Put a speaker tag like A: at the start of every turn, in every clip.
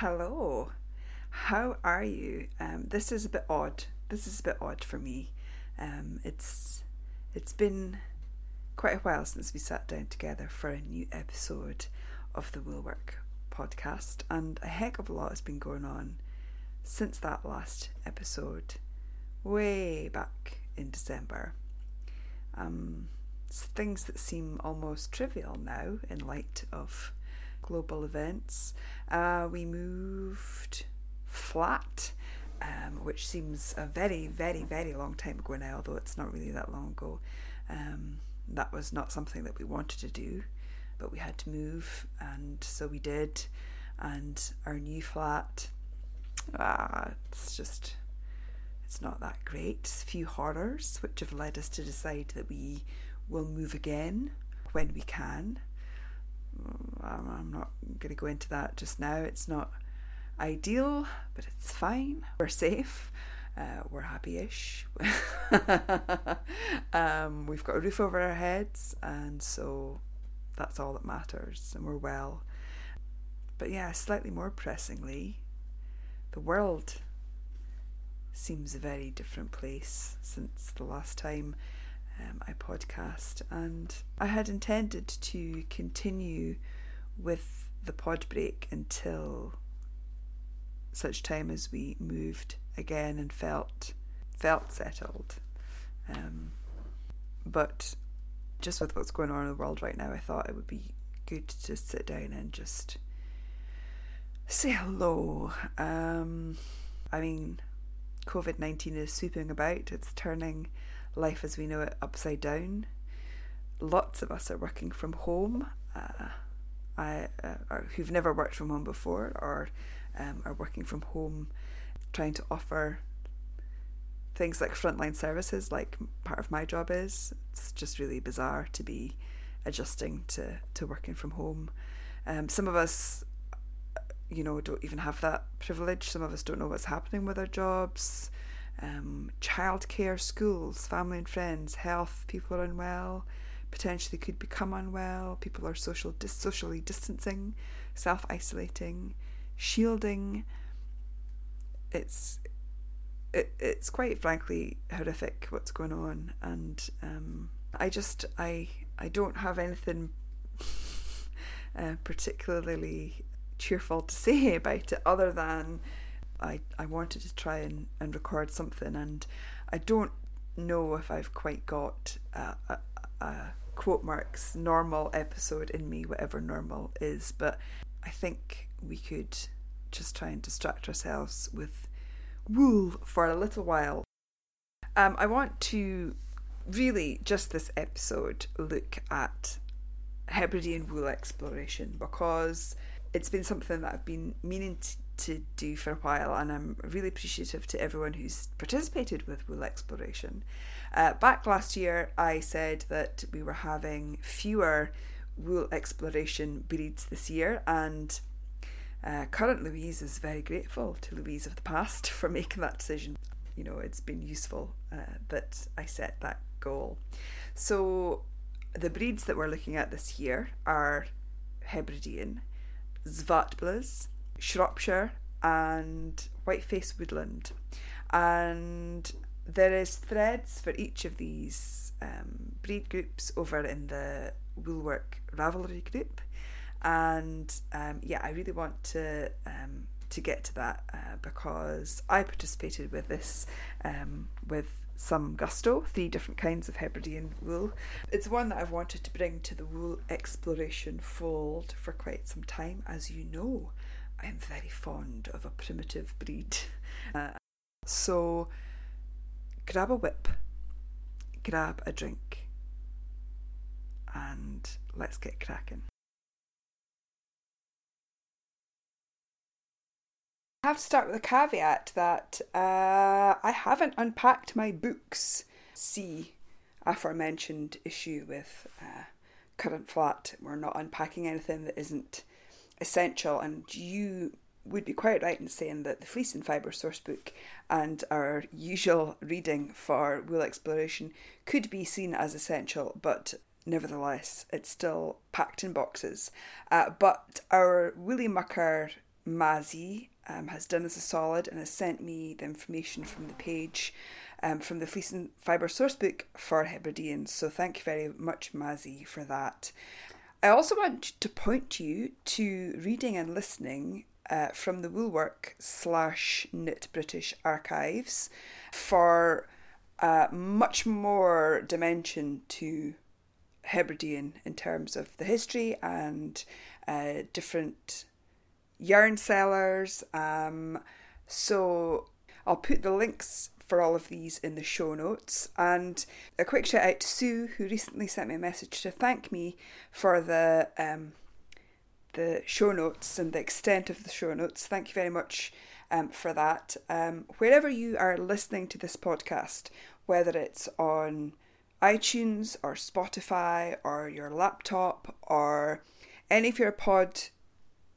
A: Hello. How are you? Um, this is a bit odd. This is a bit odd for me. Um, it's it's been quite a while since we sat down together for a new episode of the Woolwork podcast, and a heck of a lot has been going on since that last episode, way back in December. Um, things that seem almost trivial now in light of global events. Uh, we moved flat, um, which seems a very, very, very long time ago now, although it's not really that long ago. Um, that was not something that we wanted to do, but we had to move, and so we did. And our new flat, ah, it's just, it's not that great. few horrors, which have led us to decide that we will move again when we can. I'm not going to go into that just now. It's not ideal, but it's fine. We're safe. Uh, we're happy-ish. um, we've got a roof over our heads, and so that's all that matters. And we're well. But yeah, slightly more pressingly, the world seems a very different place since the last time um, I podcast, and I had intended to continue with the pod break until such time as we moved again and felt felt settled. Um, but just with what's going on in the world right now, I thought it would be good to just sit down and just say hello. Um, I mean, COVID 19 is sweeping about, it's turning life as we know it upside down. Lots of us are working from home. Uh, I, uh, who've never worked from home before or um, are working from home, trying to offer things like frontline services, like part of my job is. It's just really bizarre to be adjusting to, to working from home. Um, some of us, you know, don't even have that privilege. Some of us don't know what's happening with our jobs um, childcare, schools, family and friends, health, people are unwell, potentially could become unwell, people are social dis- socially distancing, self isolating, shielding. It's it, it's quite frankly horrific what's going on, and um, I just I I don't have anything uh, particularly cheerful to say about it other than I, I wanted to try and, and record something, and I don't know if I've quite got a, a, a quote marks normal episode in me, whatever normal is, but I think we could just try and distract ourselves with wool for a little while. Um, I want to really just this episode look at Hebridean wool exploration because it's been something that I've been meaning to to do for a while, and I'm really appreciative to everyone who's participated with wool exploration. Uh, back last year, I said that we were having fewer wool exploration breeds this year, and uh, current Louise is very grateful to Louise of the past for making that decision. You know, it's been useful uh, that I set that goal. So, the breeds that we're looking at this year are Hebridean, Zwartbles, Shropshire and Whiteface Woodland. And there is threads for each of these um, breed groups over in the Woolwork Ravelry group. And um, yeah, I really want to um, to get to that uh, because I participated with this um, with some gusto, three different kinds of Hebridean wool. It's one that I've wanted to bring to the wool exploration fold for quite some time, as you know. I'm very fond of a primitive breed. Uh, so grab a WIP, grab a drink, and let's get cracking. I have to start with a caveat that uh, I haven't unpacked my books. See aforementioned issue with uh, current flat. We're not unpacking anything that isn't essential, and you would be quite right in saying that the Fleece and Fibre sourcebook and our usual reading for wool exploration could be seen as essential, but nevertheless, it's still packed in boxes. Uh, but our Woolly Mucker Mazzy um, has done us a solid and has sent me the information from the page um, from the Fleece and Fibre sourcebook for Hebrideans. So thank you very much, Mazzy, for that. I also want to point you to reading and listening uh, from the Woolwork slash Knit British archives for uh, much more dimension to Hebridean in terms of the history and uh, different yarn sellers. Um, so I'll put the links for all of these in the show notes. And a quick shout out to Sue, who recently sent me a message to thank me for the um, the show notes and the extent of the show notes. Thank you very much um, for that. Um, wherever you are listening to this podcast, whether it's on iTunes or Spotify or your laptop or any of your pod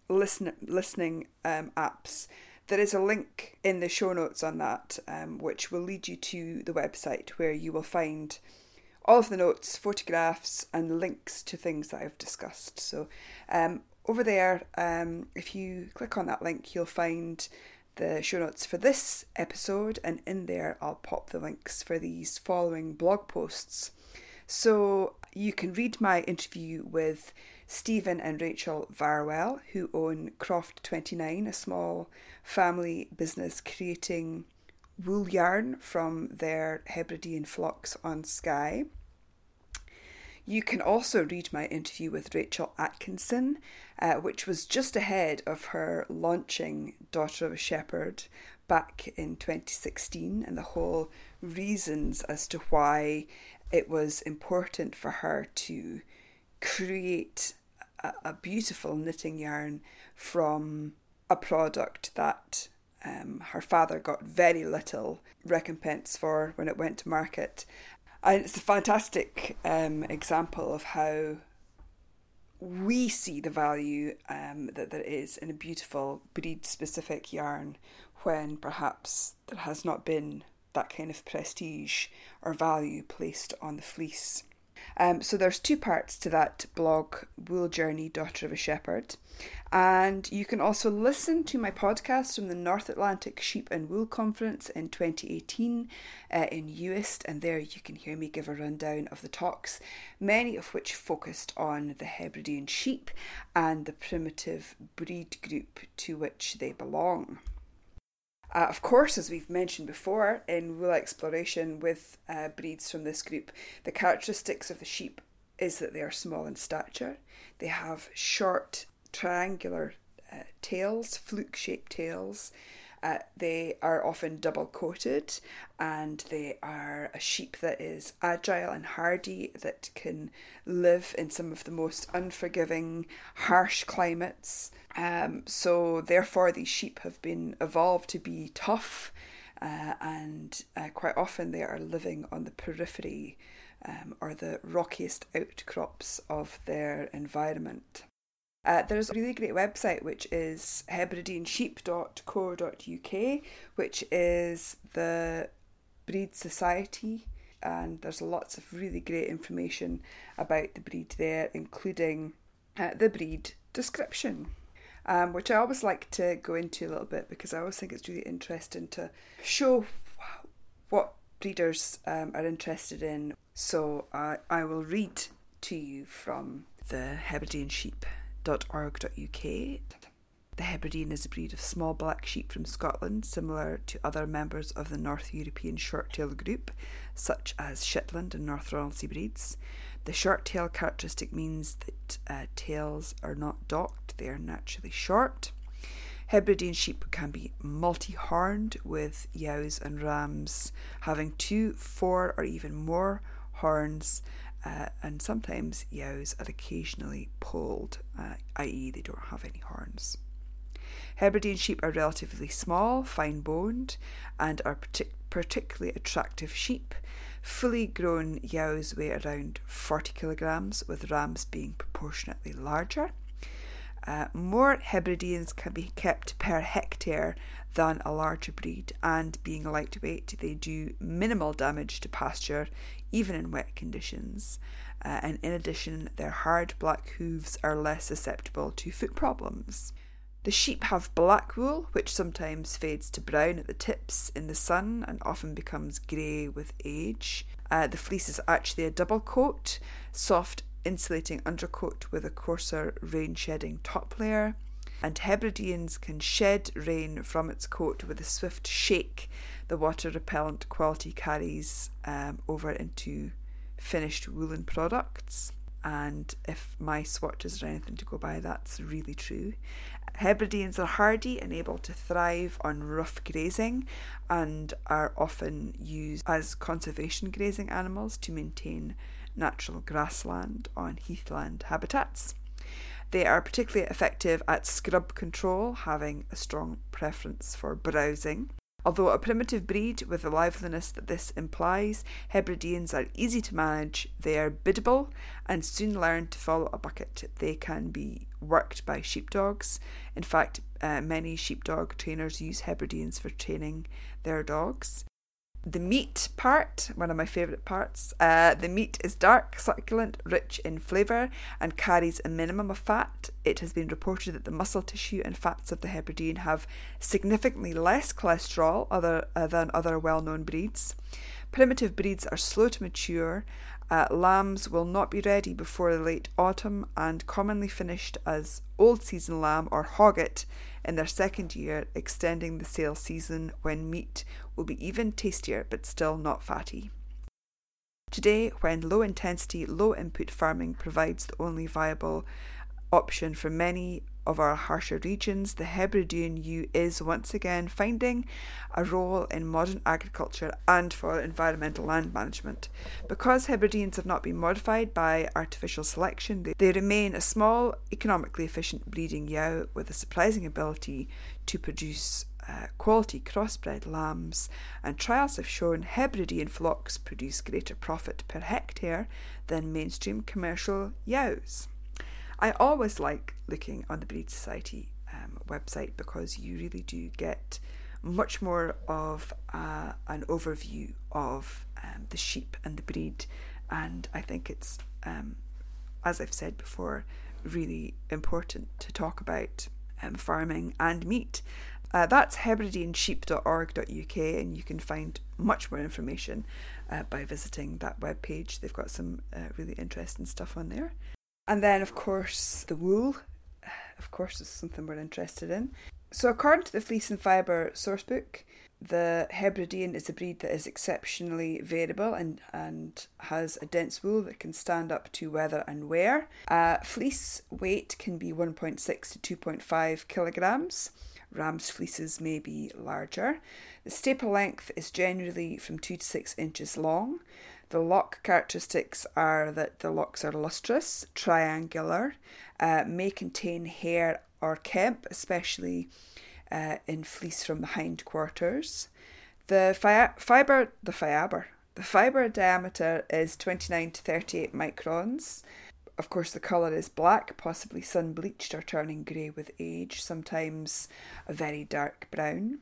A: listen, listening um, apps, there is a link in the show notes on that, um, which will lead you to the website where you will find all of the notes, photographs, and links to things that I've discussed. So, um, over there, um, if you click on that link, you'll find the show notes for this episode, and in there, I'll pop the links for these following blog posts. So, you can read my interview with Stephen and Rachel Varwell, who own Croft 29, a small family business creating wool yarn from their Hebridean flocks on Skye. You can also read my interview with Rachel Atkinson, uh, which was just ahead of her launching Daughter of a Shepherd back in 2016, and the whole reasons as to why it was important for her to create a, a beautiful knitting yarn from a product that um, her father got very little recompense for when it went to market. And it's a fantastic um, example of how we see the value um, that there is in a beautiful breed specific yarn when perhaps there has not been that kind of prestige or value placed on the fleece. Um, so there's two parts to that blog, Wool Journey, Daughter of a Shepherd. And you can also listen to my podcast from the North Atlantic Sheep and Wool Conference in 2018 uh, in Uist, and there you can hear me give a rundown of the talks, many of which focused on the Hebridean sheep and the primitive breed group to which they belong. Uh, of course, as we've mentioned before in wool exploration with uh, breeds from this group, the characteristics of the sheep is that they are small in stature. They have short, triangular uh, tails, fluke shaped tails. Uh, they are often double coated and they are a sheep that is agile and hardy, that can live in some of the most unforgiving, harsh climates. Um, so, therefore, these sheep have been evolved to be tough uh, and uh, quite often they are living on the periphery um, or the rockiest outcrops of their environment. Uh, there's a really great website which is hebrideansheep.co.uk, which is the breed society, and there's lots of really great information about the breed there, including uh, the breed description. Um, which I always like to go into a little bit because I always think it's really interesting to show what breeders um, are interested in. So uh, I will read to you from the Hebridean Sheep The Hebridean is a breed of small black sheep from Scotland, similar to other members of the North European short tail group, such as Shetland and North Ronaldsay breeds. The short tail characteristic means that uh, tails are not docked, they are naturally short. Hebridean sheep can be multi horned, with yows and rams having two, four, or even more horns uh, and sometimes yows are occasionally polled, uh, i.e., they don't have any horns. Hebridean sheep are relatively small, fine boned, and are partic- particularly attractive sheep. Fully grown yows weigh around 40 kilograms, with rams being proportionately larger. Uh, more Hebrideans can be kept per hectare than a larger breed, and being lightweight, they do minimal damage to pasture, even in wet conditions. Uh, and in addition, their hard black hooves are less susceptible to foot problems. The sheep have black wool, which sometimes fades to brown at the tips in the sun and often becomes grey with age. Uh, the fleece is actually a double coat, soft insulating undercoat with a coarser rain shedding top layer. And Hebrideans can shed rain from its coat with a swift shake the water repellent quality carries um, over into finished woolen products. And if my swatches are anything to go by, that's really true. Hebrideans are hardy and able to thrive on rough grazing and are often used as conservation grazing animals to maintain natural grassland on heathland habitats. They are particularly effective at scrub control, having a strong preference for browsing. Although a primitive breed with the liveliness that this implies, Hebrideans are easy to manage, they are biddable and soon learn to follow a bucket. They can be worked by sheepdogs. In fact, uh, many sheepdog trainers use Hebrideans for training their dogs the meat part, one of my favourite parts. Uh, the meat is dark, succulent, rich in flavour, and carries a minimum of fat. It has been reported that the muscle tissue and fats of the Hebridean have significantly less cholesterol other, uh, than other well known breeds. Primitive breeds are slow to mature. Uh, lambs will not be ready before the late autumn and commonly finished as old season lamb or hogget in their second year, extending the sale season when meat will be even tastier but still not fatty. Today, when low intensity, low input farming provides the only viable option for many of our harsher regions, the Hebridean ewe is once again finding a role in modern agriculture and for environmental land management. Because Hebrideans have not been modified by artificial selection, they, they remain a small, economically efficient breeding yow with a surprising ability to produce uh, quality crossbred lambs, and trials have shown Hebridean flocks produce greater profit per hectare than mainstream commercial yows. I always like looking on the Breed Society um, website because you really do get much more of uh, an overview of um, the sheep and the breed, and I think it's, um, as I've said before, really important to talk about um, farming and meat. Uh, that's hebrideansheep.org.uk, and you can find much more information uh, by visiting that webpage. They've got some uh, really interesting stuff on there. And then, of course, the wool, of course, is something we're interested in. So, according to the Fleece and Fibre sourcebook, the Hebridean is a breed that is exceptionally variable and, and has a dense wool that can stand up to weather and wear. Uh, fleece weight can be 1.6 to 2.5 kilograms. Ram's fleeces may be larger. The staple length is generally from 2 to 6 inches long. The lock characteristics are that the locks are lustrous, triangular, uh, may contain hair or kemp, especially uh, in fleece from the hindquarters. The fi- fiber, the fiber, the fiber diameter is 29 to 38 microns. Of course, the colour is black, possibly sun bleached or turning grey with age, sometimes a very dark brown.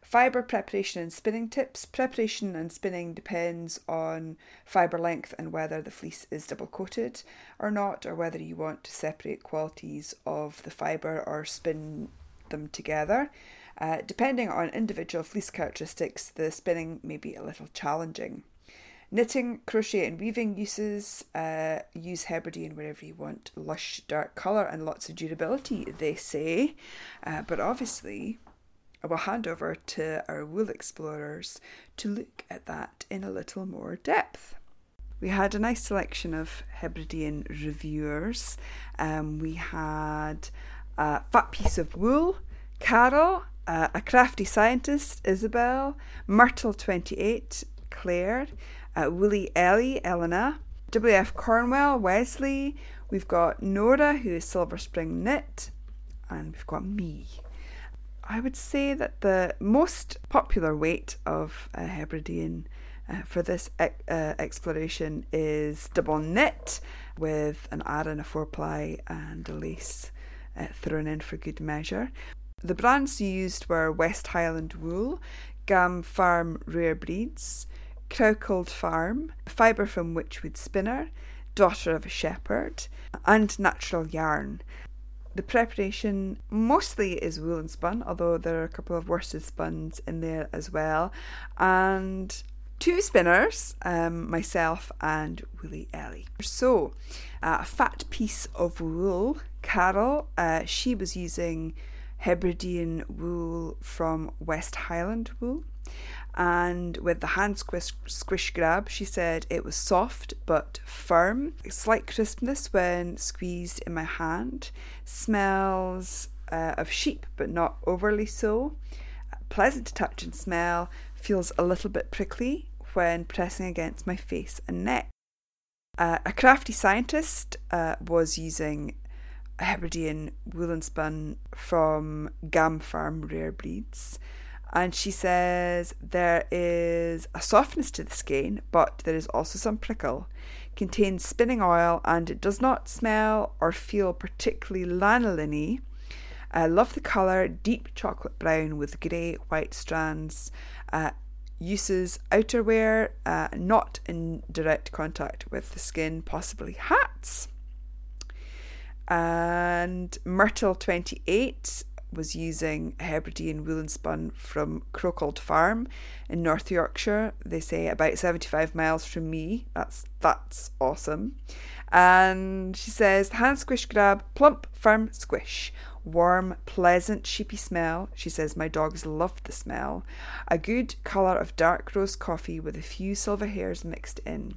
A: Fibre preparation and spinning tips. Preparation and spinning depends on fibre length and whether the fleece is double coated or not, or whether you want to separate qualities of the fibre or spin them together. Uh, depending on individual fleece characteristics, the spinning may be a little challenging. Knitting, crochet, and weaving uses uh, use Hebridean wherever you want lush, dark colour and lots of durability, they say. Uh, but obviously, I will hand over to our wool explorers to look at that in a little more depth. We had a nice selection of Hebridean reviewers. Um, we had a fat piece of wool, Carol, uh, a crafty scientist, Isabel, Myrtle28, Claire, uh, Woolly Ellie, Elena, WF Cornwell, Wesley. We've got Nora, who is Silver Spring Knit, and we've got me, I would say that the most popular weight of a Hebridean uh, for this uh, exploration is double knit with an Aran, a four ply, and a lace uh, thrown in for good measure. The brands used were West Highland Wool, Gam Farm Rare Breeds, Crowcold Farm, Fibre from Witchwood Spinner, Daughter of a Shepherd, and Natural Yarn. The preparation mostly is woolen spun, although there are a couple of worsted spuns in there as well. And two spinners, um, myself and Woolly Ellie. So, uh, a fat piece of wool. Carol, uh, she was using Hebridean wool from West Highland wool. And with the hand squish, squish grab, she said it was soft but firm, slight crispness when squeezed in my hand, smells uh, of sheep but not overly so, pleasant to touch and smell, feels a little bit prickly when pressing against my face and neck. Uh, a crafty scientist uh, was using a Hebridean woolen spun from Gam Farm Rare Breeds. And she says there is a softness to the skein, but there is also some prickle. Contains spinning oil and it does not smell or feel particularly lanolin I love the colour, deep chocolate brown with grey white strands. Uh, uses outerwear, uh, not in direct contact with the skin, possibly hats. And Myrtle 28 was using Hebridean woolen spun from Crocold Farm in North Yorkshire. They say about 75 miles from me. That's that's awesome. And she says hand squish grab, plump, firm squish. Warm, pleasant, sheepy smell. She says my dogs loved the smell. A good colour of dark rose coffee with a few silver hairs mixed in.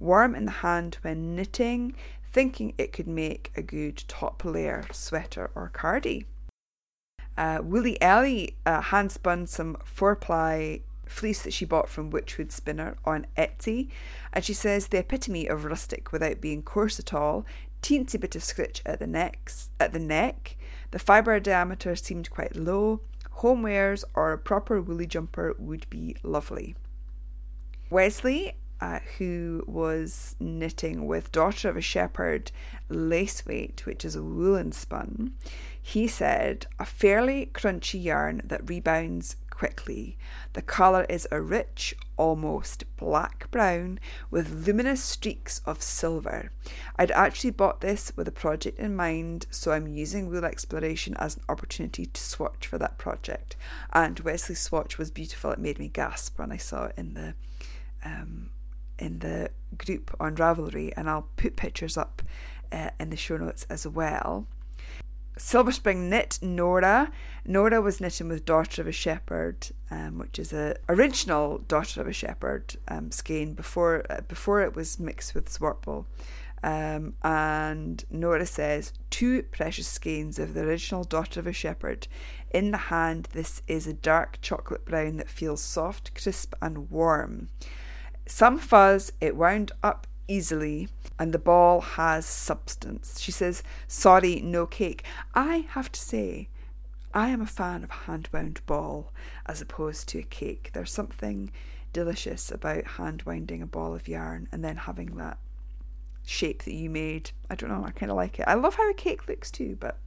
A: Warm in the hand when knitting, thinking it could make a good top layer sweater or cardi. Uh, Woolly Ellie uh, hand spun some four ply fleece that she bought from Witchwood Spinner on Etsy, and she says the epitome of rustic without being coarse at all. Teensy bit of scritch at the necks at the neck. The fibre diameter seemed quite low. Homewares or a proper woolly jumper would be lovely. Wesley uh, who was knitting with Daughter of a Shepherd lace weight, which is a woolen spun, he said a fairly crunchy yarn that rebounds quickly. The colour is a rich, almost black brown with luminous streaks of silver. I'd actually bought this with a project in mind, so I'm using Wool Exploration as an opportunity to swatch for that project. And Wesley's swatch was beautiful. It made me gasp when I saw it in the um, in the group on Ravelry, and I'll put pictures up uh, in the show notes as well. Silver Spring knit Nora. Nora was knitting with Daughter of a Shepherd, um, which is a original Daughter of a Shepherd um, skein before uh, before it was mixed with Zwartwool. Um, and Nora says, two precious skeins of the original Daughter of a Shepherd. In the hand, this is a dark chocolate brown that feels soft, crisp, and warm. Some fuzz, it wound up easily, and the ball has substance. She says, Sorry, no cake. I have to say, I am a fan of hand wound ball as opposed to a cake. There's something delicious about hand winding a ball of yarn and then having that shape that you made. I don't know, I kind of like it. I love how a cake looks too, but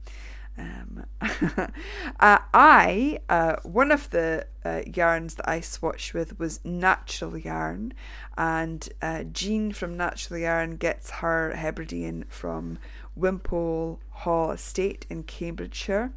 A: um, uh, I, uh, one of the uh, yarns that I swatched with was Natural Yarn, and uh, Jean from Natural Yarn gets her Hebridean from Wimpole Hall Estate in Cambridgeshire,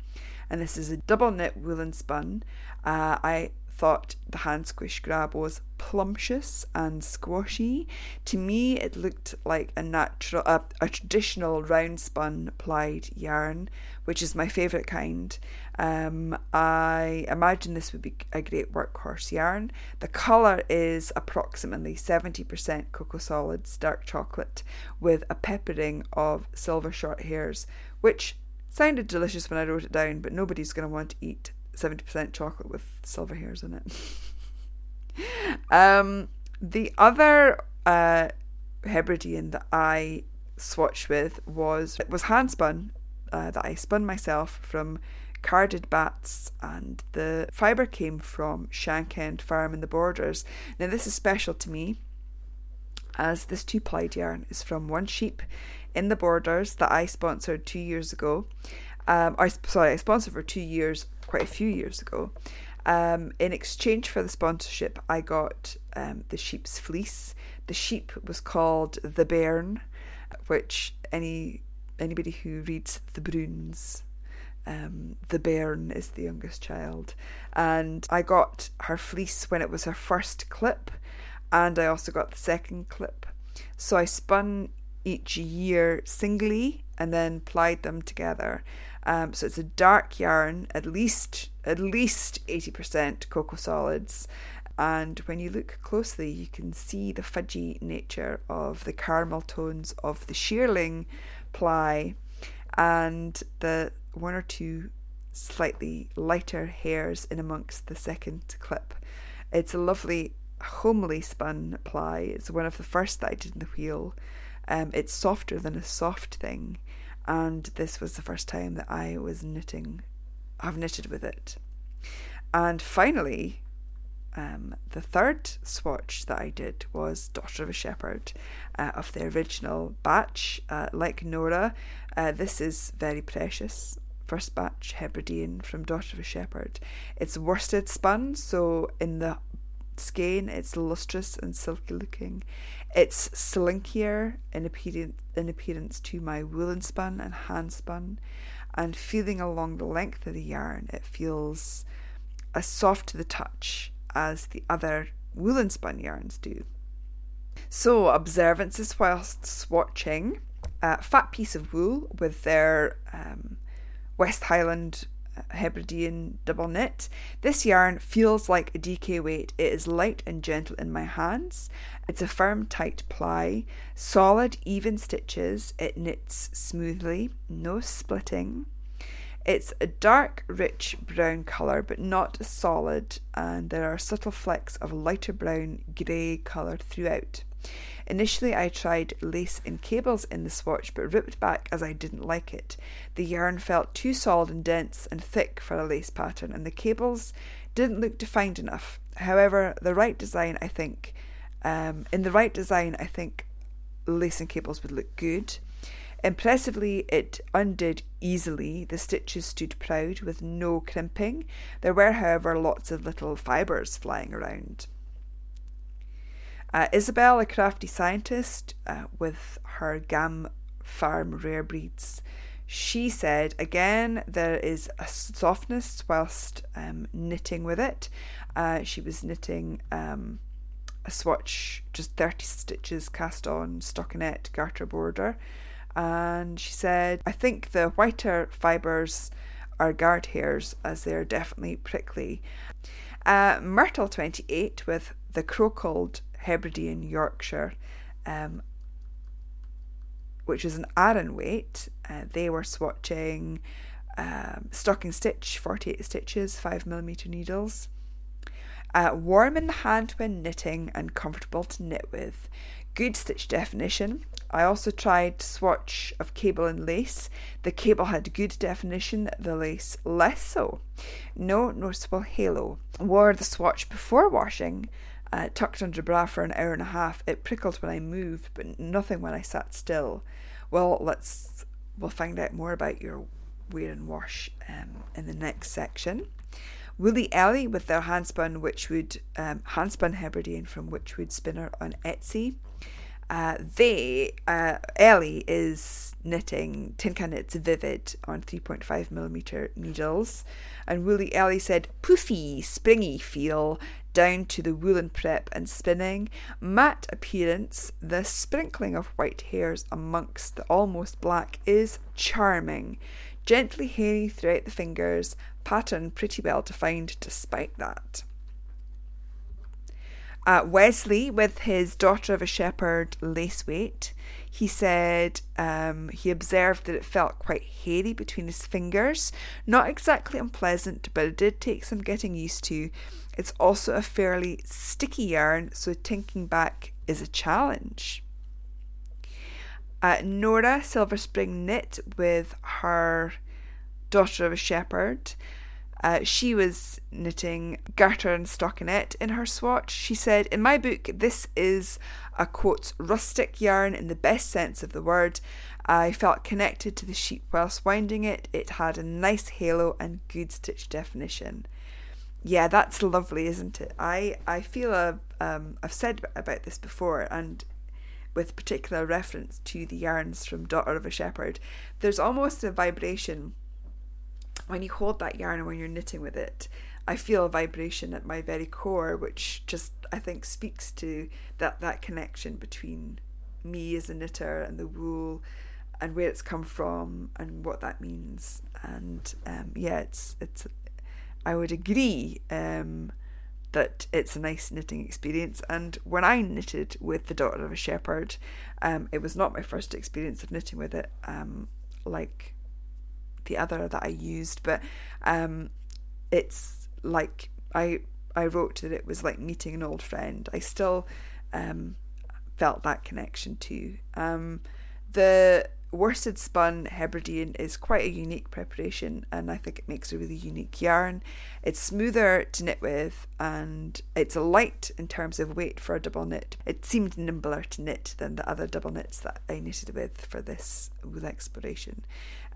A: and this is a double knit woolen spun. Uh, I thought the hand squish grab was plumptious and squashy. To me, it looked like a natural, uh, a traditional round spun plied yarn, which is my favourite kind. Um, I imagine this would be a great workhorse yarn. The colour is approximately 70% cocoa solids, dark chocolate, with a peppering of silver short hairs, which sounded delicious when I wrote it down, but nobody's going to want to eat 70% chocolate with silver hairs in it. um, the other uh, Hebridean that I swatched with was was hand spun uh, that I spun myself from carded bats, and the fibre came from Shankend Farm in the Borders. Now, this is special to me as this two plied yarn is from one sheep in the Borders that I sponsored two years ago. Um, I sorry, I sponsored for two years quite a few years ago. Um, in exchange for the sponsorship, I got um, the sheep's fleece. The sheep was called the Bairn, which any anybody who reads The Broons, um, the bairn is the youngest child. And I got her fleece when it was her first clip, and I also got the second clip. So I spun each year singly and then plied them together. Um, so it's a dark yarn, at least at least eighty percent cocoa solids, and when you look closely, you can see the fudgy nature of the caramel tones of the shearling ply and the one or two slightly lighter hairs in amongst the second clip. It's a lovely, homely spun ply. It's one of the first that I did in the wheel. Um, it's softer than a soft thing, and this was the first time that I was knitting, I've knitted with it. And finally, um, the third swatch that I did was Daughter of a Shepherd uh, of the original batch. Uh, like Nora, uh, this is very precious. First batch Hebridean from Daughter of a Shepherd. It's worsted spun, so in the skein it's lustrous and silky looking. It's slinkier in appearance, in appearance to my woolen spun and hand spun, and feeling along the length of the yarn, it feels as soft to the touch as the other woolen spun yarns do. So, observances whilst swatching a fat piece of wool with their um, West Highland Hebridean double knit. This yarn feels like a DK weight. It is light and gentle in my hands. It's a firm, tight ply, solid, even stitches. It knits smoothly, no splitting. It's a dark, rich brown colour, but not solid, and there are subtle flecks of lighter brown grey colour throughout. Initially, I tried lace and cables in the swatch, but ripped back as I didn't like it. The yarn felt too solid and dense and thick for a lace pattern, and the cables didn't look defined enough. However, the right design, I think, um, in the right design, I think lace and cables would look good. Impressively, it undid easily. The stitches stood proud with no crimping. There were, however, lots of little fibres flying around. Uh, Isabel, a crafty scientist uh, with her Gam Farm rare breeds, she said again there is a softness whilst um, knitting with it. Uh, she was knitting um, a swatch, just 30 stitches cast on stockinette garter border and she said, I think the whiter fibres are guard hairs as they're definitely prickly. Uh, Myrtle 28 with the Crocald Hebridean Yorkshire, um, which is an Aran weight. Uh, they were swatching um, stocking stitch, 48 stitches, 5mm needles. Uh, warm in the hand when knitting and comfortable to knit with. Good stitch definition. I also tried swatch of cable and lace. The cable had good definition, the lace less so. No noticeable halo. Wore the swatch before washing, uh, tucked under bra for an hour and a half. It prickled when I moved, but nothing when I sat still. Well, let's we'll find out more about your wear and wash um, in the next section. Woolly Ellie with their handspun Witchwood um, handspun Hebridean from Witchwood Spinner on Etsy. Uh, they, uh, Ellie is knitting Tin Can Knits Vivid on 3.5mm needles, and Woolly Ellie said, poofy, springy feel down to the woolen prep and spinning, matte appearance, the sprinkling of white hairs amongst the almost black is charming. Gently hairy throughout the fingers, pattern pretty well defined despite that. Uh, Wesley, with his daughter of a shepherd lace weight, he said um, he observed that it felt quite hairy between his fingers. Not exactly unpleasant, but it did take some getting used to. It's also a fairly sticky yarn, so tinking back is a challenge. Uh, Nora Silver Spring knit with her daughter of a shepherd. Uh, she was knitting garter and stockinette in her swatch. She said, In my book, this is a quote, rustic yarn in the best sense of the word. I felt connected to the sheep whilst winding it. It had a nice halo and good stitch definition. Yeah, that's lovely, isn't it? I, I feel a, um, I've said about this before, and with particular reference to the yarns from Daughter of a Shepherd. There's almost a vibration when you hold that yarn and when you're knitting with it. I feel a vibration at my very core, which just I think speaks to that that connection between me as a knitter and the wool and where it's come from and what that means. And um, yeah, it's it's I would agree um, that it's a nice knitting experience. And when I knitted with the daughter of a shepherd, um, it was not my first experience of knitting with it, um, like the other that I used, but um, it's like I I wrote that it was like meeting an old friend. I still um, felt that connection too. Um, the worsted spun Hebridean is quite a unique preparation and I think it makes a really unique yarn. It's smoother to knit with and it's light in terms of weight for a double knit. It seemed nimbler to knit than the other double knits that I knitted with for this wool exploration.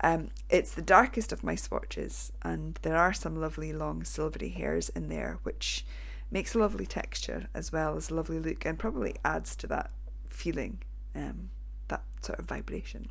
A: Um, it's the darkest of my swatches and there are some lovely long silvery hairs in there which makes a lovely texture as well as a lovely look and probably adds to that feeling, um, that sort of vibration.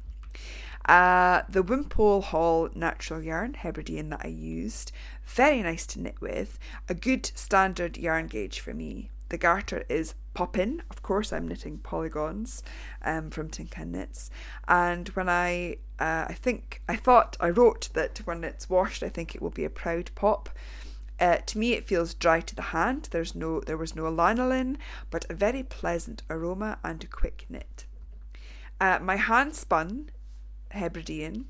A: Uh, the Wimpole Hall natural yarn, Hebridean, that I used, very nice to knit with. A good standard yarn gauge for me. The garter is Poppin. Of course, I'm knitting polygons um, from Tin Can Knits. And when I, uh, I think, I thought, I wrote that when it's washed, I think it will be a proud pop. Uh, to me, it feels dry to the hand. There's no, there was no lanolin, but a very pleasant aroma and a quick knit. Uh, my hand spun Hebridean.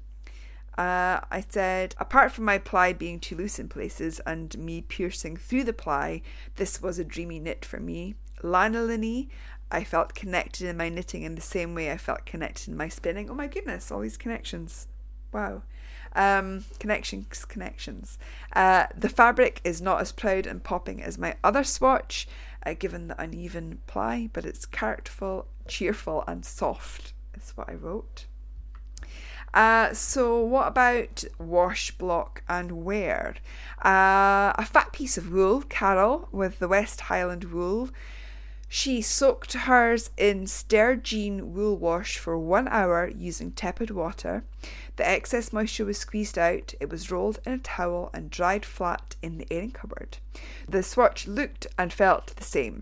A: Uh, I said, apart from my ply being too loose in places and me piercing through the ply, this was a dreamy knit for me. Lanolin I felt connected in my knitting in the same way I felt connected in my spinning. Oh my goodness, all these connections. Wow. Um, connections, connections. Uh, the fabric is not as proud and popping as my other swatch, uh, given the uneven ply, but it's characterful, cheerful, and soft, is what I wrote. Uh, so, what about wash, block, and wear? Uh, a fat piece of wool, Carol, with the West Highland wool. She soaked hers in Stergene wool wash for one hour using tepid water. The excess moisture was squeezed out, it was rolled in a towel and dried flat in the airing cupboard. The swatch looked and felt the same.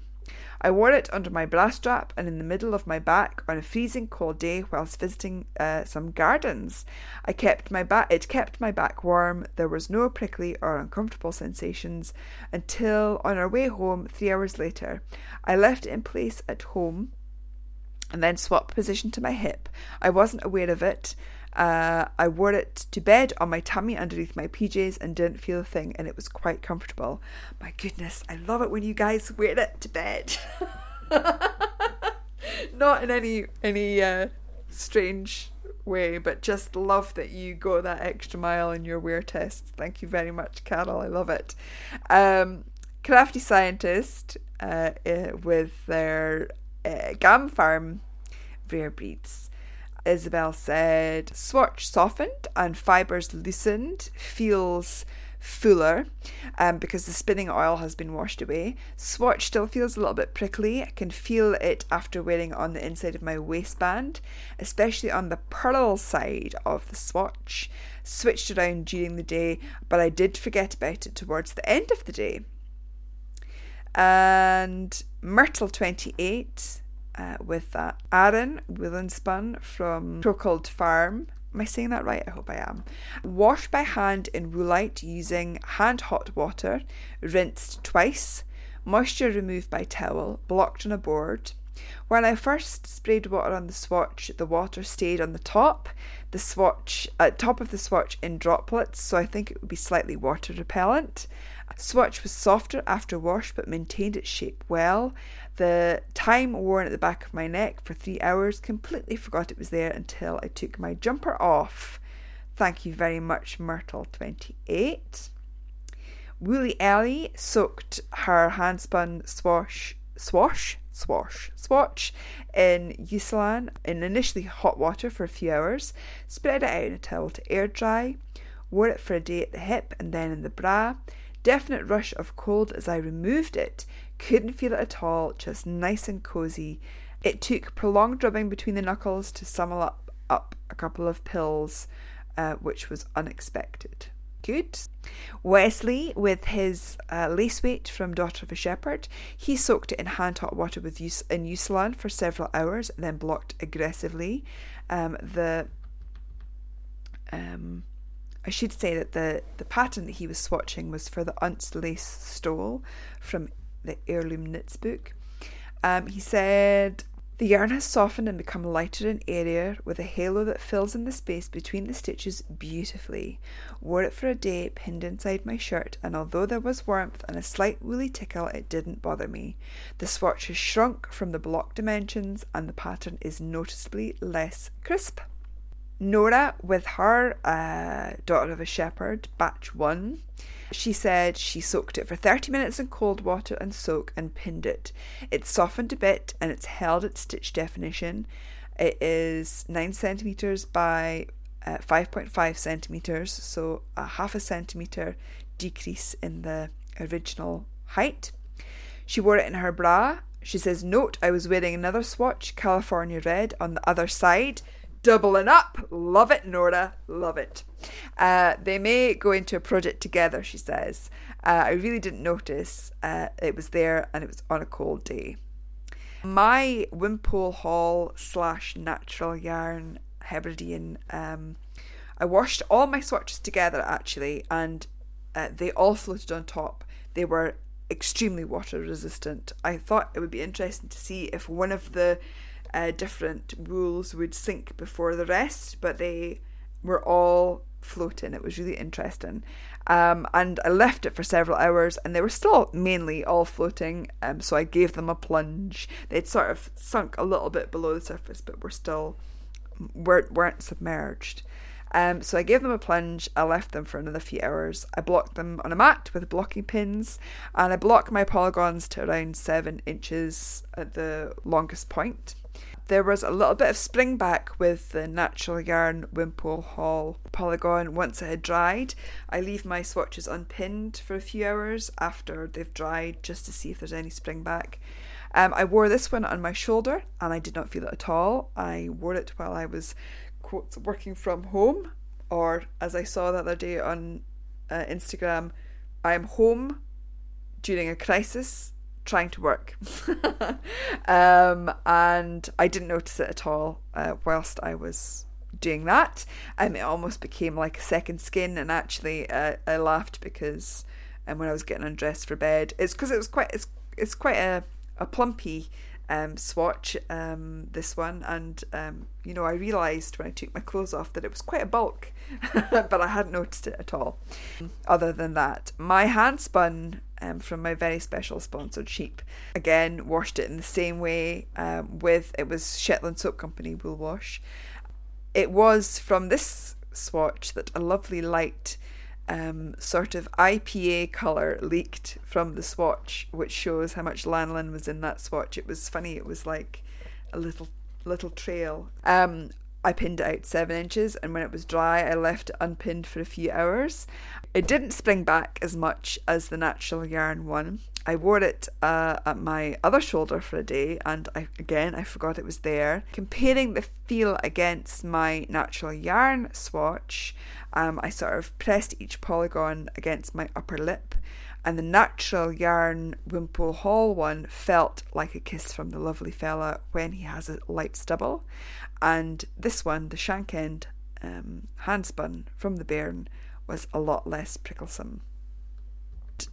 A: I wore it under my bra strap and in the middle of my back on a freezing cold day whilst visiting uh, some gardens. I kept my back. It kept my back warm. There was no prickly or uncomfortable sensations until on our way home three hours later. I left it in place at home and then swapped position to my hip. I wasn't aware of it. Uh, I wore it to bed on my tummy underneath my PJs and didn't feel a thing, and it was quite comfortable. My goodness, I love it when you guys wear it to bed. Not in any any uh, strange way, but just love that you go that extra mile in your wear tests. Thank you very much, Carol. I love it. Um, crafty scientist uh, uh, with their uh, Gam Farm rare breeds. Isabel said, swatch softened and fibres loosened, feels fuller um, because the spinning oil has been washed away. Swatch still feels a little bit prickly. I can feel it after wearing on the inside of my waistband, especially on the purl side of the swatch. Switched around during the day, but I did forget about it towards the end of the day. And Myrtle 28 uh, with that. Aaron Willenspun from Crockled Farm. Am I saying that right? I hope I am. Wash by hand in woolite using hand hot water, rinsed twice, moisture removed by towel, blocked on a board. When I first sprayed water on the swatch, the water stayed on the top, the swatch at uh, top of the swatch in droplets, so I think it would be slightly water repellent. Swatch was softer after wash but maintained its shape well. The time worn at the back of my neck for three hours, completely forgot it was there until I took my jumper off. Thank you very much, Myrtle28. Woolly Ellie soaked her handspun swash, swash, swash, swatch in Eucalan in initially hot water for a few hours, spread it out in a towel to air dry, wore it for a day at the hip and then in the bra. Definite rush of cold as I removed it, couldn't feel it at all, just nice and cozy It took prolonged rubbing between the knuckles to summon up, up a couple of pills, uh, which was unexpected. Good. Wesley, with his uh, lace weight from Daughter of a Shepherd, he soaked it in hand hot water with use in Eucalan for several hours, then blocked aggressively. Um, the um, I should say that the, the pattern that he was swatching was for the Unst lace stole from the Heirloom Knits book. Um, he said, The yarn has softened and become lighter and airier with a halo that fills in the space between the stitches beautifully. Wore it for a day, pinned inside my shirt, and although there was warmth and a slight woolly tickle, it didn't bother me. The swatch has shrunk from the block dimensions, and the pattern is noticeably less crisp. Nora, with her uh, Daughter of a Shepherd, batch one, she said she soaked it for 30 minutes in cold water and soak and pinned it. It softened a bit and it's held its stitch definition. It is 9 centimetres by uh, 5.5 centimetres, so a half a centimetre decrease in the original height. She wore it in her bra. She says, Note, I was wearing another swatch, California Red, on the other side doubling up. Love it, Nora. Love it. Uh, they may go into a project together, she says. Uh, I really didn't notice uh, it was there and it was on a cold day. My Wimpole Hall slash natural yarn Hebridean, um, I washed all my swatches together actually and uh, they all floated on top. They were extremely water resistant. I thought it would be interesting to see if one of the uh, different wools would sink before the rest, but they were all floating. It was really interesting. Um, and I left it for several hours and they were still mainly all floating. Um, so I gave them a plunge. They'd sort of sunk a little bit below the surface, but were still weren't, weren't submerged. Um, so I gave them a plunge. I left them for another few hours. I blocked them on a mat with blocking pins, and I blocked my polygons to around seven inches at the longest point. There was a little bit of spring back with the natural yarn Wimpole Hall polygon once it had dried. I leave my swatches unpinned for a few hours after they've dried just to see if there's any spring back. Um, I wore this one on my shoulder and I did not feel it at all. I wore it while I was working from home, or as I saw the other day on uh, Instagram, I am home during a crisis trying to work. um, and I didn't notice it at all uh, whilst I was doing that. Um, it almost became like a second skin, and actually, uh, I laughed because um, when I was getting undressed for bed, it's because it was quite it's it's quite a a plumpy um, swatch, um, this one, and um, you know, I realised when I took my clothes off that it was quite a bulk, but I hadn't noticed it at all. Other than that, my hand spun um, from my very special sponsored sheep. Again, washed it in the same way um, with it was Shetland Soap Company wool wash. It was from this swatch that a lovely light um, sort of IPA colour leaked from the swatch, which shows how much lanolin was in that swatch. It was funny. It was like a little little trail. Um, I pinned it out seven inches, and when it was dry, I left it unpinned for a few hours. It didn't spring back as much as the natural yarn one. I wore it uh, at my other shoulder for a day, and I, again I forgot it was there. Comparing the feel against my natural yarn swatch, um, I sort of pressed each polygon against my upper lip, and the natural yarn Wimpole Hall one felt like a kiss from the lovely fella when he has a light stubble, and this one, the shank end um, handspun from the bairn, was a lot less pricklesome.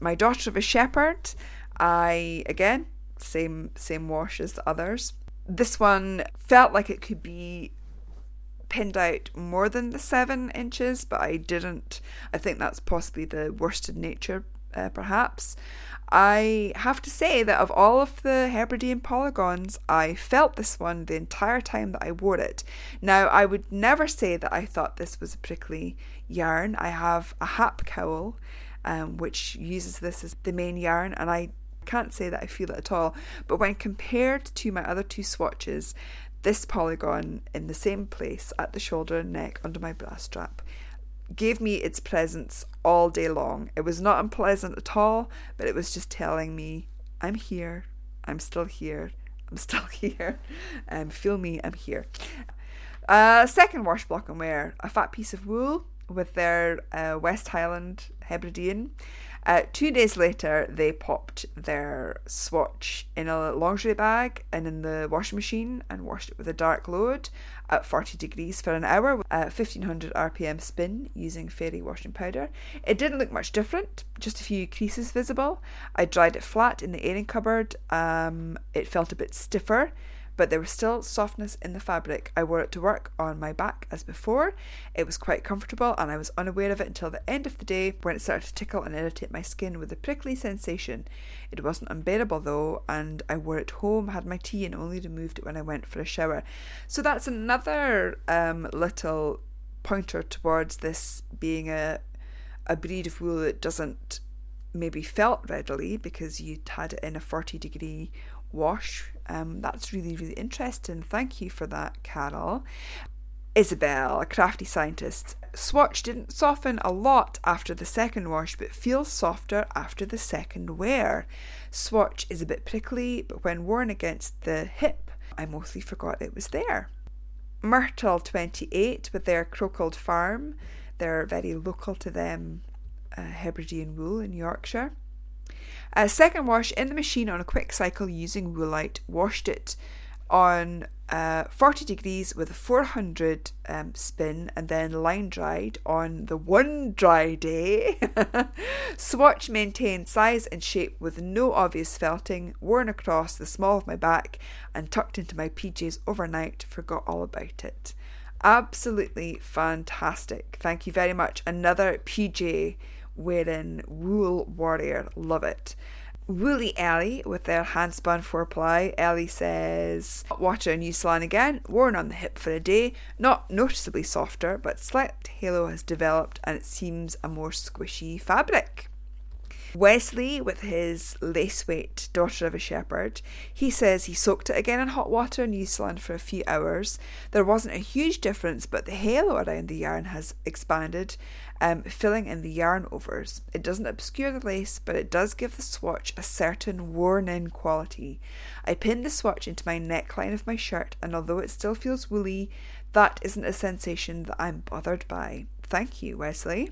A: My daughter of a shepherd, I again same same wash as the others. This one felt like it could be pinned out more than the seven inches, but I didn't. I think that's possibly the worsted nature, uh, perhaps. I have to say that of all of the Hebridean polygons, I felt this one the entire time that I wore it. Now, I would never say that I thought this was a prickly yarn. I have a hap cowl, um, which uses this as the main yarn, and I can't say that I feel it at all. But when compared to my other two swatches, this polygon in the same place at the shoulder and neck under my bra strap gave me its presence all day long. It was not unpleasant at all, but it was just telling me, I'm here, I'm still here, I'm still here. Um, feel me, I'm here. Uh, second wash block and wear a fat piece of wool with their uh, West Highland Hebridean. Uh, two days later, they popped their swatch in a lingerie bag and in the washing machine and washed it with a dark load at 40 degrees for an hour at 1500 RPM spin using fairy washing powder. It didn't look much different, just a few creases visible. I dried it flat in the airing cupboard. Um, it felt a bit stiffer but there was still softness in the fabric. I wore it to work on my back as before. It was quite comfortable, and I was unaware of it until the end of the day when it started to tickle and irritate my skin with a prickly sensation. It wasn't unbearable though, and I wore it home, had my tea, and only removed it when I went for a shower. So that's another um, little pointer towards this being a a breed of wool that doesn't maybe felt readily because you'd had it in a 40 degree wash. Um, that's really, really interesting. Thank you for that, Carol. Isabel, a crafty scientist. Swatch didn't soften a lot after the second wash, but feels softer after the second wear. Swatch is a bit prickly, but when worn against the hip, I mostly forgot it was there. Myrtle 28 with their Crocald Farm. They're very local to them, uh, Hebridean wool in Yorkshire. A second wash in the machine on a quick cycle using Woolite. Washed it on uh, 40 degrees with a 400 um, spin and then line dried on the one dry day. Swatch maintained size and shape with no obvious felting, worn across the small of my back and tucked into my PJs overnight. Forgot all about it. Absolutely fantastic. Thank you very much. Another PJ wearing Wool Warrior. Love it. Woolly Ellie with their handspun four ply. Ellie says, Watch our new slan again, worn on the hip for a day, not noticeably softer, but slight halo has developed and it seems a more squishy fabric. Wesley, with his lace weight daughter of a shepherd, he says he soaked it again in hot water in Eucalan for a few hours. There wasn't a huge difference, but the halo around the yarn has expanded, um, filling in the yarn overs. It doesn't obscure the lace, but it does give the swatch a certain worn in quality. I pinned the swatch into my neckline of my shirt, and although it still feels woolly, that isn't a sensation that I'm bothered by. Thank you, Wesley.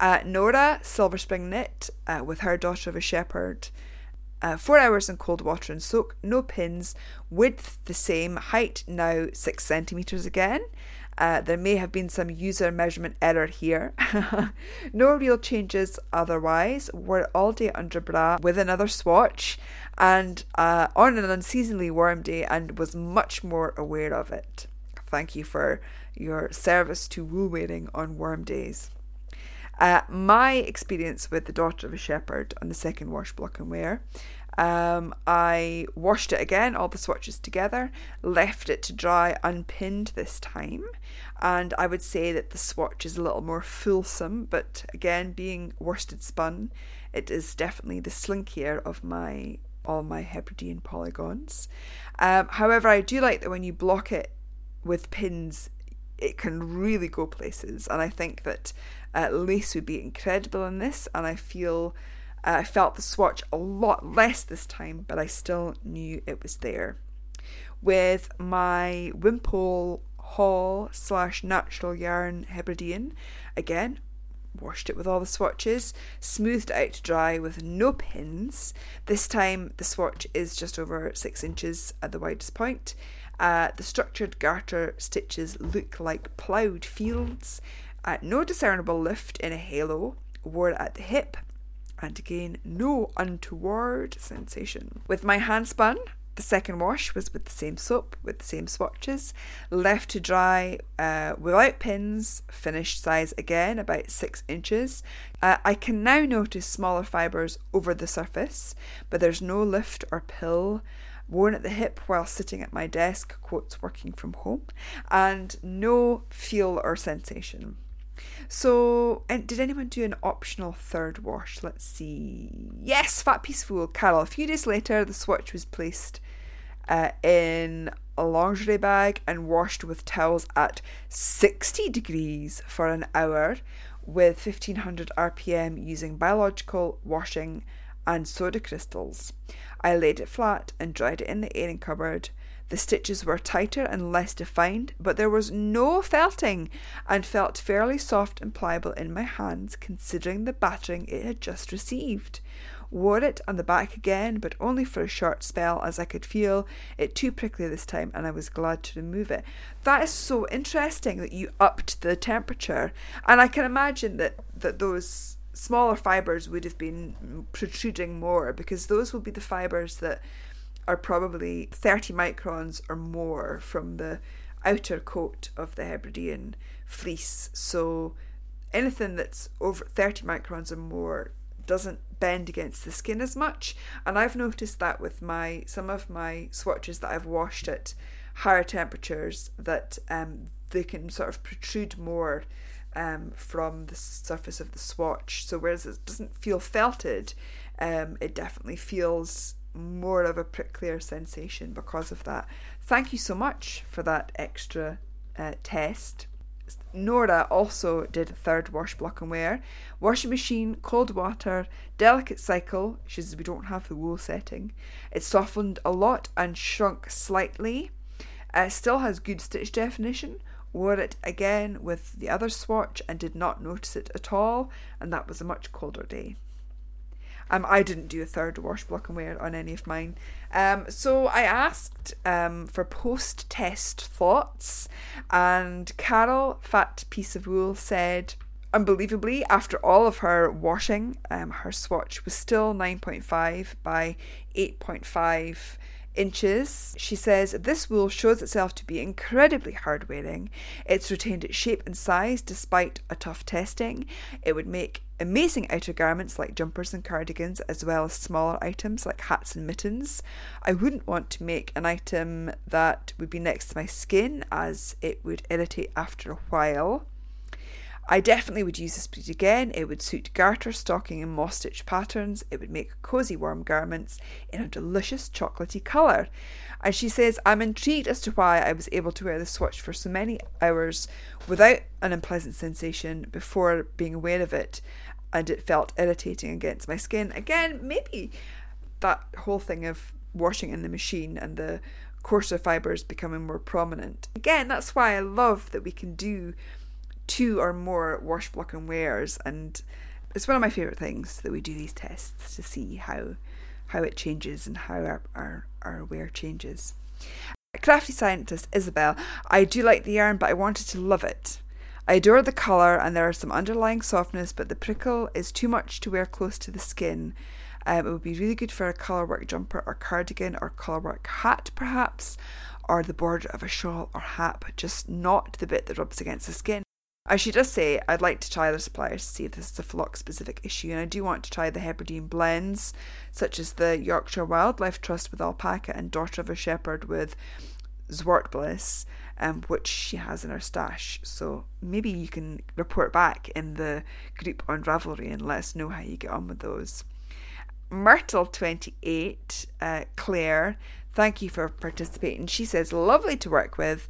A: Uh, Nora, Silver Spring Knit, uh, with her daughter of a shepherd. Uh, four hours in cold water and soak, no pins, width the same, height now six centimetres again. Uh, there may have been some user measurement error here. no real changes otherwise. Wore all day under bra with another swatch and uh, on an unseasonably warm day and was much more aware of it. Thank you for your service to wool wearing on warm days. Uh, my experience with the daughter of a shepherd on the second wash block and wear. Um, I washed it again, all the swatches together, left it to dry unpinned this time, and I would say that the swatch is a little more fulsome, but again, being worsted spun, it is definitely the slinkier of my all my Hebridean polygons. Um, however, I do like that when you block it with pins, it can really go places, and I think that uh, lace would be incredible in this, and I feel uh, I felt the swatch a lot less this time, but I still knew it was there. With my Wimpole Hall slash natural yarn Hebridean, again, washed it with all the swatches, smoothed out to dry with no pins. This time the swatch is just over six inches at the widest point. Uh, the structured garter stitches look like ploughed fields uh, no discernible lift in a halo, wore at the hip, and again, no untoward sensation. With my hand spun, the second wash was with the same soap, with the same swatches, left to dry uh, without pins, finished size again, about 6 inches. Uh, I can now notice smaller fibres over the surface, but there's no lift or pill worn at the hip while sitting at my desk, quotes working from home, and no feel or sensation. So, and did anyone do an optional third wash? Let's see. Yes, Fat piece Peaceful Carol. A few days later, the swatch was placed uh, in a lingerie bag and washed with towels at 60 degrees for an hour with 1500 RPM using biological washing and soda crystals. I laid it flat and dried it in the airing cupboard. The stitches were tighter and less defined, but there was no felting and felt fairly soft and pliable in my hands considering the battering it had just received. Wore it on the back again, but only for a short spell, as I could feel it too prickly this time, and I was glad to remove it. That is so interesting that you upped the temperature, and I can imagine that that those smaller fibers would have been protruding more because those will be the fibers that are probably 30 microns or more from the outer coat of the Hebridean fleece. So anything that's over 30 microns or more doesn't bend against the skin as much. And I've noticed that with my some of my swatches that I've washed at higher temperatures that um, they can sort of protrude more um, from the surface of the swatch. So whereas it doesn't feel felted, um, it definitely feels more of a pricklier sensation because of that. Thank you so much for that extra uh, test. Nora also did a third wash block and wear. Washing machine, cold water, delicate cycle. She says we don't have the wool setting. It softened a lot and shrunk slightly. Uh, still has good stitch definition. Wore it again with the other swatch and did not notice it at all, and that was a much colder day. Um, I didn't do a third wash block and wear on any of mine. Um, so I asked um, for post test thoughts, and Carol, fat piece of wool, said, unbelievably, after all of her washing, um, her swatch was still 9.5 by 8.5 inches. She says this wool shows itself to be incredibly hard wearing. It's retained its shape and size despite a tough testing. It would make amazing outer garments like jumpers and cardigans, as well as smaller items like hats and mittens. I wouldn't want to make an item that would be next to my skin as it would irritate after a while. I definitely would use this pleat again. It would suit garter, stocking, and moss stitch patterns. It would make cosy warm garments in a delicious chocolatey colour. And she says, I'm intrigued as to why I was able to wear the swatch for so many hours without an unpleasant sensation before being aware of it, and it felt irritating against my skin. Again, maybe that whole thing of washing in the machine and the coarser fibres becoming more prominent. Again, that's why I love that we can do two or more wash block and wears and it's one of my favourite things that we do these tests to see how how it changes and how our, our, our wear changes. Crafty scientist Isabel, I do like the yarn, but I wanted to love it. I adore the colour and there are some underlying softness, but the prickle is too much to wear close to the skin. Um, it would be really good for a colourwork jumper or cardigan or colourwork hat, perhaps, or the border of a shawl or hat, but just not the bit that rubs against the skin. I should just say I'd like to try other suppliers to see if this is a flock specific issue, and I do want to try the Hebridean blends, such as the Yorkshire Wildlife Trust with alpaca and Daughter of a Shepherd with Zwartbles, um, which she has in her stash. So maybe you can report back in the group on Ravelry and let us know how you get on with those. Myrtle28, uh, Claire, thank you for participating. She says, lovely to work with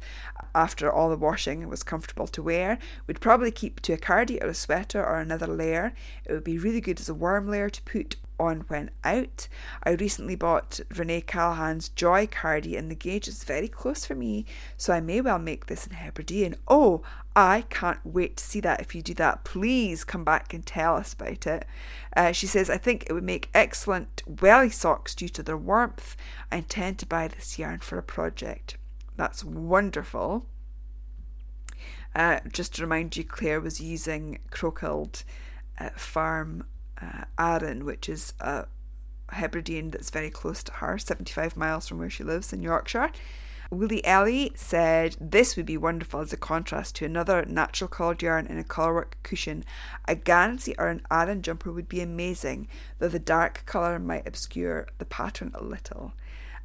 A: after all the washing it was comfortable to wear. We'd probably keep to a cardi or a sweater or another layer. It would be really good as a warm layer to put on when out. I recently bought Renee Callahan's Joy cardi and the gauge is very close for me, so I may well make this in Hebridean. Oh, I can't wait to see that. If you do that, please come back and tell us about it. Uh, she says, I think it would make excellent welly socks due to their warmth. I intend to buy this yarn for a project. That's wonderful. Uh, just to remind you, Claire was using Crokild uh, Farm uh, Arran, which is a Hebridean that's very close to her, 75 miles from where she lives in Yorkshire. Willie Ellie said this would be wonderful as a contrast to another natural coloured yarn in a colourwork cushion. A Guernsey or an Arran jumper would be amazing, though the dark colour might obscure the pattern a little.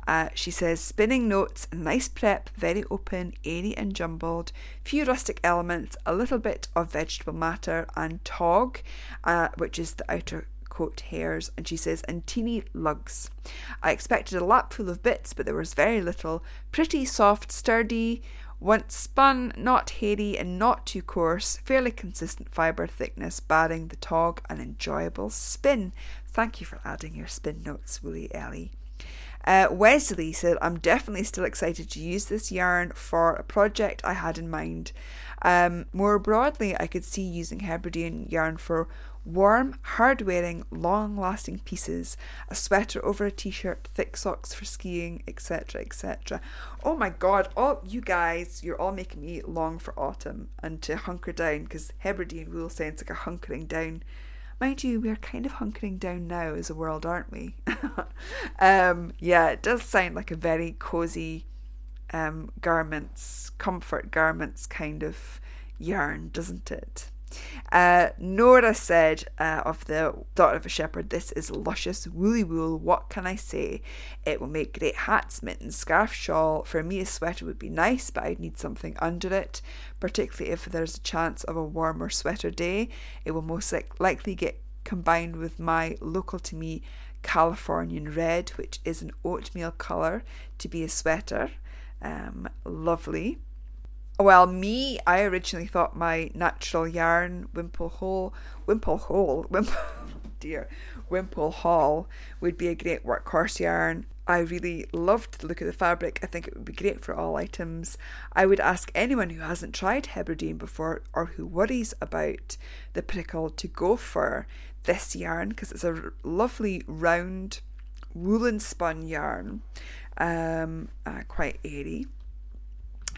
A: Uh, she says spinning notes, nice prep, very open, airy and jumbled, few rustic elements, a little bit of vegetable matter and tog, uh, which is the outer coat hairs, and she says, and teeny lugs. I expected a lap full of bits, but there was very little. Pretty soft, sturdy, once spun, not hairy and not too coarse, fairly consistent fibre thickness, barring the tog, an enjoyable spin. Thank you for adding your spin notes, Woolly Ellie. Uh, Wesley said, I'm definitely still excited to use this yarn for a project I had in mind. Um, more broadly, I could see using Hebridean yarn for warm, hard wearing, long lasting pieces, a sweater over a t shirt, thick socks for skiing, etc. etc. Oh my god, all you guys, you're all making me long for autumn and to hunker down because Hebridean wool sounds like a hunkering down. Mind you, we're kind of hunkering down now as a world, aren't we? um, yeah, it does sound like a very cozy um, garments, comfort garments kind of yarn, doesn't it? Uh, Nora said uh, of the daughter of a shepherd, This is luscious woolly wool. What can I say? It will make great hats, mittens, scarf, shawl. For me, a sweater would be nice, but I'd need something under it, particularly if there's a chance of a warmer sweater day. It will most likely get combined with my local to me Californian red, which is an oatmeal colour, to be a sweater. Um, lovely. Well, me, I originally thought my natural yarn, Wimple Hole, Wimple Hole, Wimple, dear, Wimple Hall would be a great workhorse yarn. I really loved the look of the fabric. I think it would be great for all items. I would ask anyone who hasn't tried Hebridean before or who worries about the prickle to go for this yarn because it's a lovely round woolen spun yarn um, uh, quite airy.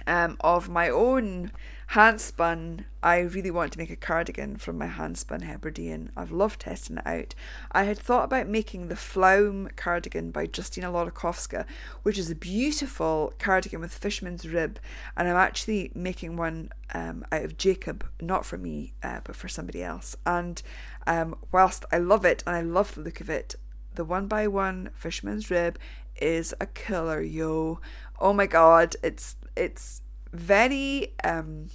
A: Um, of my own hand spun, I really want to make a cardigan from my hand spun Hebridean. I've loved testing it out. I had thought about making the Flaum cardigan by Justyna Lorkowska, which is a beautiful cardigan with fisherman's rib, and I'm actually making one um, out of Jacob, not for me, uh, but for somebody else. And um, whilst I love it and I love the look of it, the one by one fisherman's rib is a killer, yo. Oh my god, it's it's very um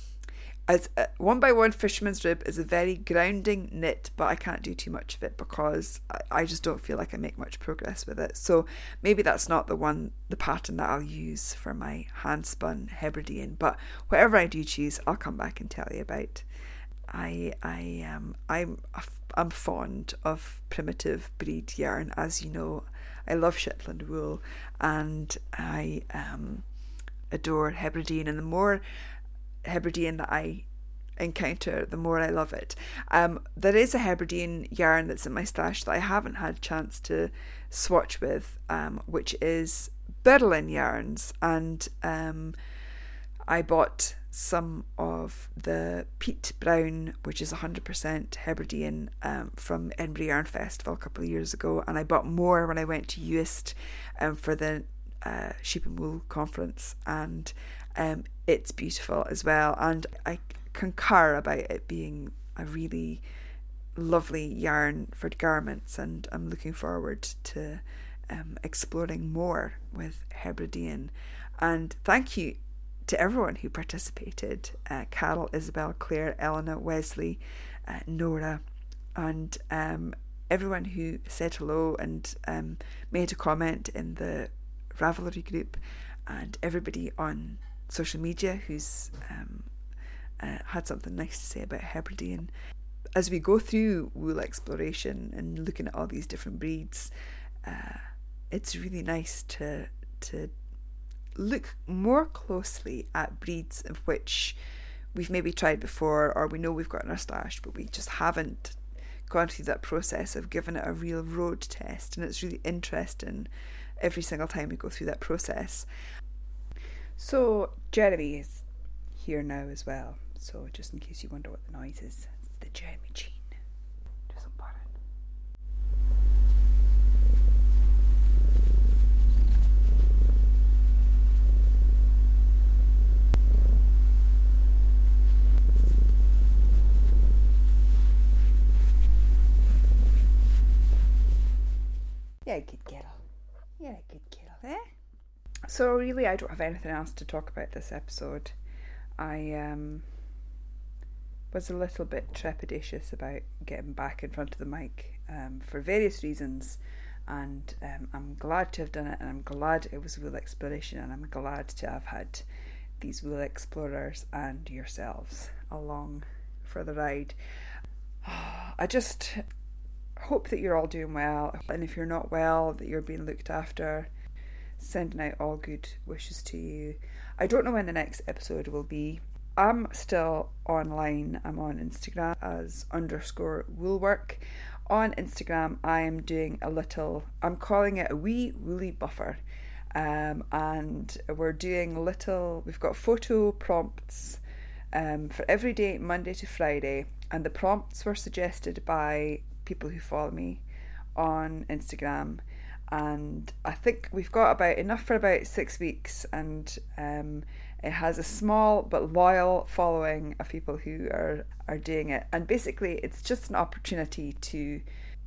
A: as uh, one by one fisherman's rib is a very grounding knit, but I can't do too much of it because I, I just don't feel like I make much progress with it. So maybe that's not the one, the pattern that I'll use for my hand spun Hebridean. But whatever I do choose, I'll come back and tell you about. I I um I'm I'm fond of primitive breed yarn, as you know. I love Shetland wool, and I um adore Hebridean, and the more Hebridean that I encounter, the more I love it. Um, there is a Hebridean yarn that's in my stash that I haven't had a chance to swatch with, um, which is Birlinn yarns, and um, I bought some of the Peat Brown, which is 100% Hebridean um, from Edinburgh Yarn Festival a couple of years ago, and I bought more when I went to Uist um, for the uh, Sheep and Wool conference, and um, it's beautiful as well. And I concur about it being a really lovely yarn for garments, and I'm looking forward to um, exploring more with Hebridean. And thank you to everyone who participated uh, Carol, Isabel, Claire, Eleanor, Wesley, uh, Nora, and um, everyone who said hello and um, made a comment in the Ravelry group, and everybody on social media who's um, uh, had something nice to say about Hebridean. As we go through wool exploration and looking at all these different breeds, uh, it's really nice to to look more closely at breeds of which we've maybe tried before or we know we've got in our stash, but we just haven't gone through that process of giving it a real road test. And it's really interesting every single time we go through that process. So, Jeremy is here now as well. So, just in case you wonder what the noise is, it's the Jeremy Jean. Yeah, good girl. Yeah, a good girl, eh? So really, I don't have anything else to talk about this episode. I um, was a little bit trepidatious about getting back in front of the mic um, for various reasons. And um, I'm glad to have done it, and I'm glad it was Wool Exploration, and I'm glad to have had these Wool Explorers and yourselves along for the ride. I just hope that you're all doing well, and if you're not well, that you're being looked after. Sending out all good wishes to you. I don't know when the next episode will be. I'm still online. I'm on Instagram as underscore woolwork. On Instagram, I am doing a little, I'm calling it a wee woolly buffer. Um, and we're doing little, we've got photo prompts um, for every day, Monday to Friday. And the prompts were suggested by people who follow me on Instagram. And I think we've got about enough for about six weeks. And um, it has a small but loyal following of people who are, are doing it. And basically, it's just an opportunity to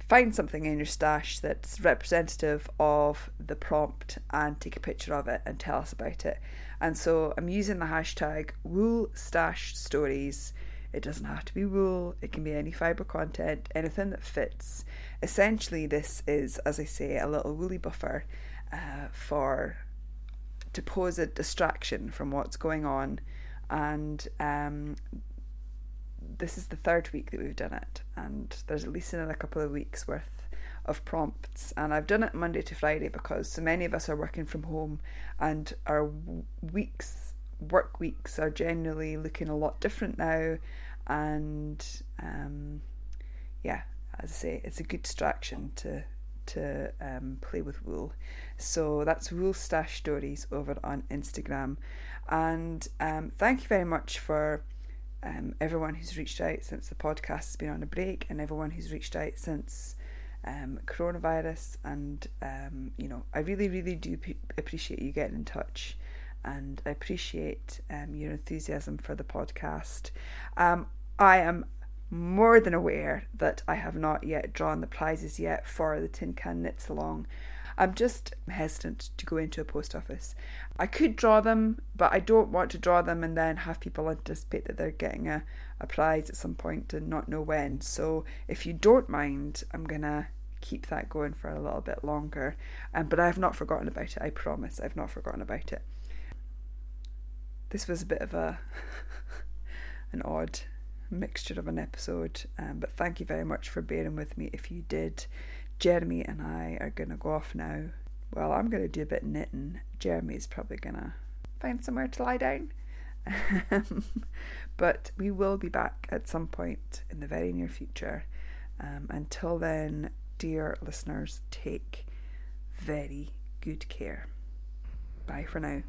A: find something in your stash that's representative of the prompt and take a picture of it and tell us about it. And so I'm using the hashtag wool stash stories. It doesn't have to be wool, it can be any fibre content, anything that fits. Essentially, this is, as I say, a little woolly buffer uh, for to pose a distraction from what's going on. And um, this is the third week that we've done it, and there's at least another couple of weeks worth of prompts. And I've done it Monday to Friday because so many of us are working from home, and our weeks, work weeks, are generally looking a lot different now. And um, yeah, as I say, it's a good distraction to to um, play with wool. So that's Wool Stash Stories over on Instagram. And um, thank you very much for um, everyone who's reached out since the podcast has been on a break and everyone who's reached out since um, coronavirus. And, um, you know, I really, really do p- appreciate you getting in touch. And I appreciate um, your enthusiasm for the podcast. I am more than aware that I have not yet drawn the prizes yet for the Tin Can Knits Along. I'm just hesitant to go into a post office. I could draw them, but I don't want to draw them and then have people anticipate that they're getting a, a prize at some point and not know when. So if you don't mind, I'm gonna keep that going for a little bit longer. Um, but I have not forgotten about it, I promise. I've not forgotten about it. This was a bit of a an odd mixture of an episode. Um, but thank you very much for bearing with me if you did. Jeremy and I are going to go off now. Well, I'm going to do a bit of knitting. Jeremy's probably going to find somewhere to lie down. but we will be back at some point in the very near future. Um, until then, dear listeners, take very good care. Bye for now.